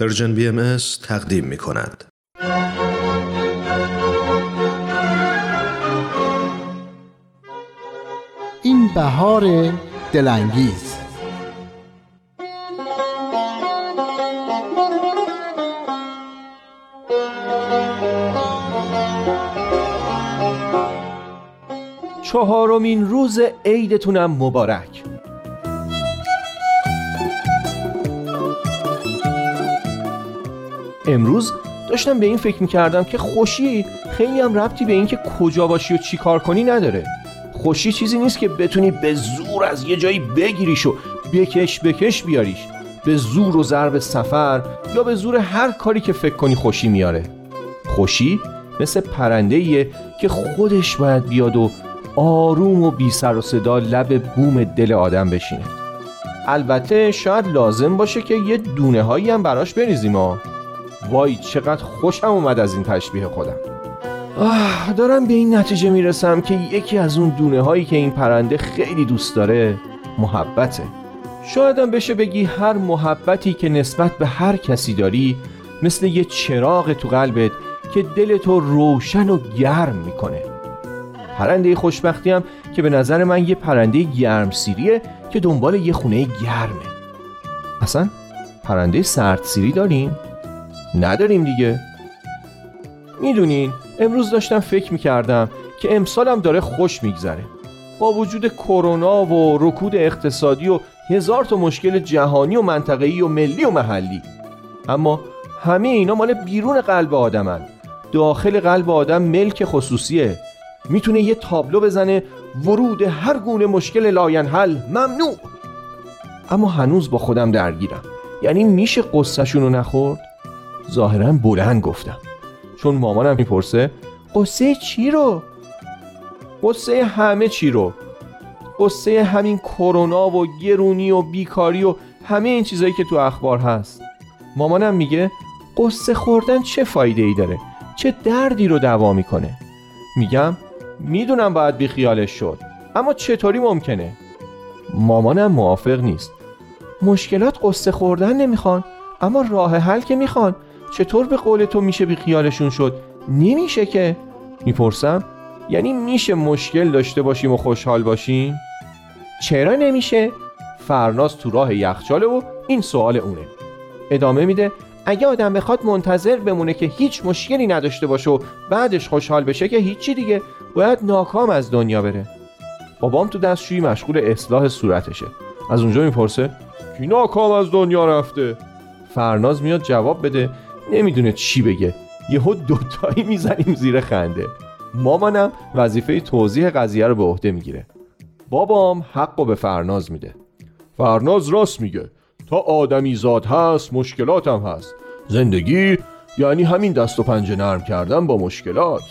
پرژن بی ام تقدیم می کند. این بهار دلانگیز چهارمین روز عیدتونم مبارک امروز داشتم به این فکر می‌کردم که خوشی خیلی هم ربطی به اینکه کجا باشی و چی کار کنی نداره. خوشی چیزی نیست که بتونی به زور از یه جایی بگیریش و بکش بکش بیاریش. به زور و ضرب سفر یا به زور هر کاری که فکر کنی خوشی میاره. خوشی مثل پرنده که خودش باید بیاد و آروم و بی سر و صدا لب بوم دل آدم بشینه. البته شاید لازم باشه که یه دونه هایی هم براش بریزیم ها. وای چقدر خوشم اومد از این تشبیه خودم. آه دارم به این نتیجه می‌رسم که یکی از اون دونه هایی که این پرنده خیلی دوست داره محبته. شایدم بشه بگی هر محبتی که نسبت به هر کسی داری مثل یه چراغ تو قلبت که دلتو روشن و گرم می‌کنه. پرنده خوشبختی هم که به نظر من یه پرنده گرم سیریه که دنبال یه خونه گرمه. اصلا پرنده سرد سیری داریم؟ نداریم دیگه. می‌دونین امروز داشتم فکر می‌کردم که امسالم داره خوش میگذره. با وجود کرونا و رکود اقتصادی و هزار تا مشکل جهانی و منطقه‌ای و ملی و محلی. اما همه اینا مال بیرون قلب آدمن. داخل قلب آدم ملک خصوصیه. می‌تونه یه تابلو بزنه ورود هر گونه مشکل لاینحل ممنوع. اما هنوز با خودم درگیرم. یعنی میشه قصهشون رو نخورد؟ ظاهرا بلند گفتم. چون مامانم می‌پرسه قصه چی رو؟ قصه همه چی رو. قصه همین کرونا و گرونی و بیکاری و همه این چیزایی که تو اخبار هست. مامانم میگه قصه خوردن چه فایده ای داره؟ چه دردی رو دوا می‌کنه؟ میگم می‌دونم باید بیخیالش شد اما چطوری ممکنه؟ مامانم موافق نیست. مشکلات قصه خوردن نمی‌خوان اما راه حل که می‌خوان. چطور به قول تو میشه بی خیالشون شد؟ نمیشه که. می‌پرسم؟ یعنی میشه مشکل داشته باشیم و خوشحال باشیم؟ چرا نمیشه؟ فرناز تو راه یخچاله و این سوال اونه. ادامه میده اگه آدم بخواد منتظر بمونه که هیچ مشکلی نداشته باشه و بعدش خوشحال بشه که هیچی دیگه باید ناکام از دنیا بره. بابام تو دستشویی مشغول اصلاح صورتشه. از اونجا می‌پرسه کی ناکام از دنیا رفته؟ فرناز میاد جواب بده نمی‌دونه چی بگه. یهو دوتایی می‌زنیم زیر خنده. مامانم وظیفه توضیح قضیه رو به عهده می‌گیره. بابام حق به فرناز میده. فرناز راست میگه. تا آدمی زاد هست مشکلاتم هست. زندگی یعنی همین دست و پنجه نرم کردن با مشکلات.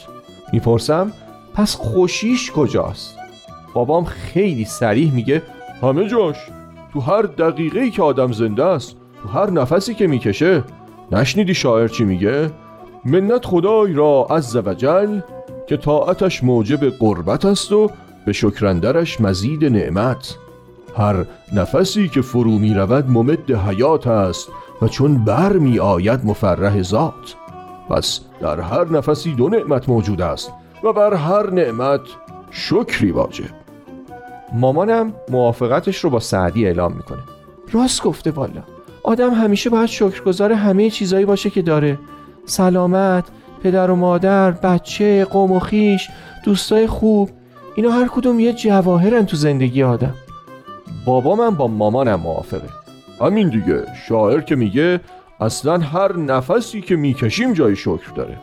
می‌پرسم پس خوشیش کجاست؟ بابام خیلی سریح میگه همه جاش. تو هر دقیقه که آدم زنده است تو هر نفسی که می‌کشه نشنیدی شاعر چی میگه؟ منت خدای را عز وجل که طاعتش موجب قربت است و به شکرندرش مزید نعمت. هر نفسی که فرو می رود ممد حیات است و چون بر می آید مفرح ذات. پس در هر نفسی دو نعمت موجود است و بر هر نعمت شکری واجب. مامانم موافقتش رو با سعدی اعلام می‌کنه. راست گفته والا. آدم همیشه باید شکرگزار همه چیزایی باشه که داره. سلامت پدر و مادر بچه قوم و خیش دوستای خوب اینا هر کدوم یه جواهرن تو زندگی آدم. بابا من با مامانم موافقه. همین دیگه شاعر که میگه اصلا هر نفسی که می‌کشیم جای شکر داره.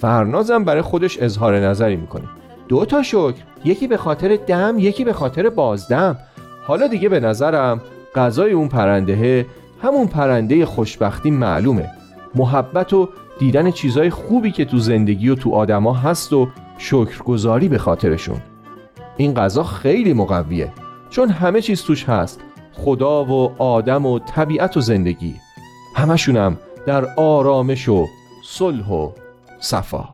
فرنازم برای خودش اظهار نظری می‌کنه. دو تا شکر یکی به خاطر دم یکی به خاطر بازدم. حالا دیگه به نظرم غذای اون پرنده همون پرنده خوشبختی معلومه. محبت و دیدن چیزای خوبی که تو زندگی و تو آدما هست و شکرگزاری به خاطرشون. این غذا خیلی مقویه چون همه چیز توش هست. خدا و آدم و طبیعت و زندگی. همشونم در آرامش و صلح و صفا.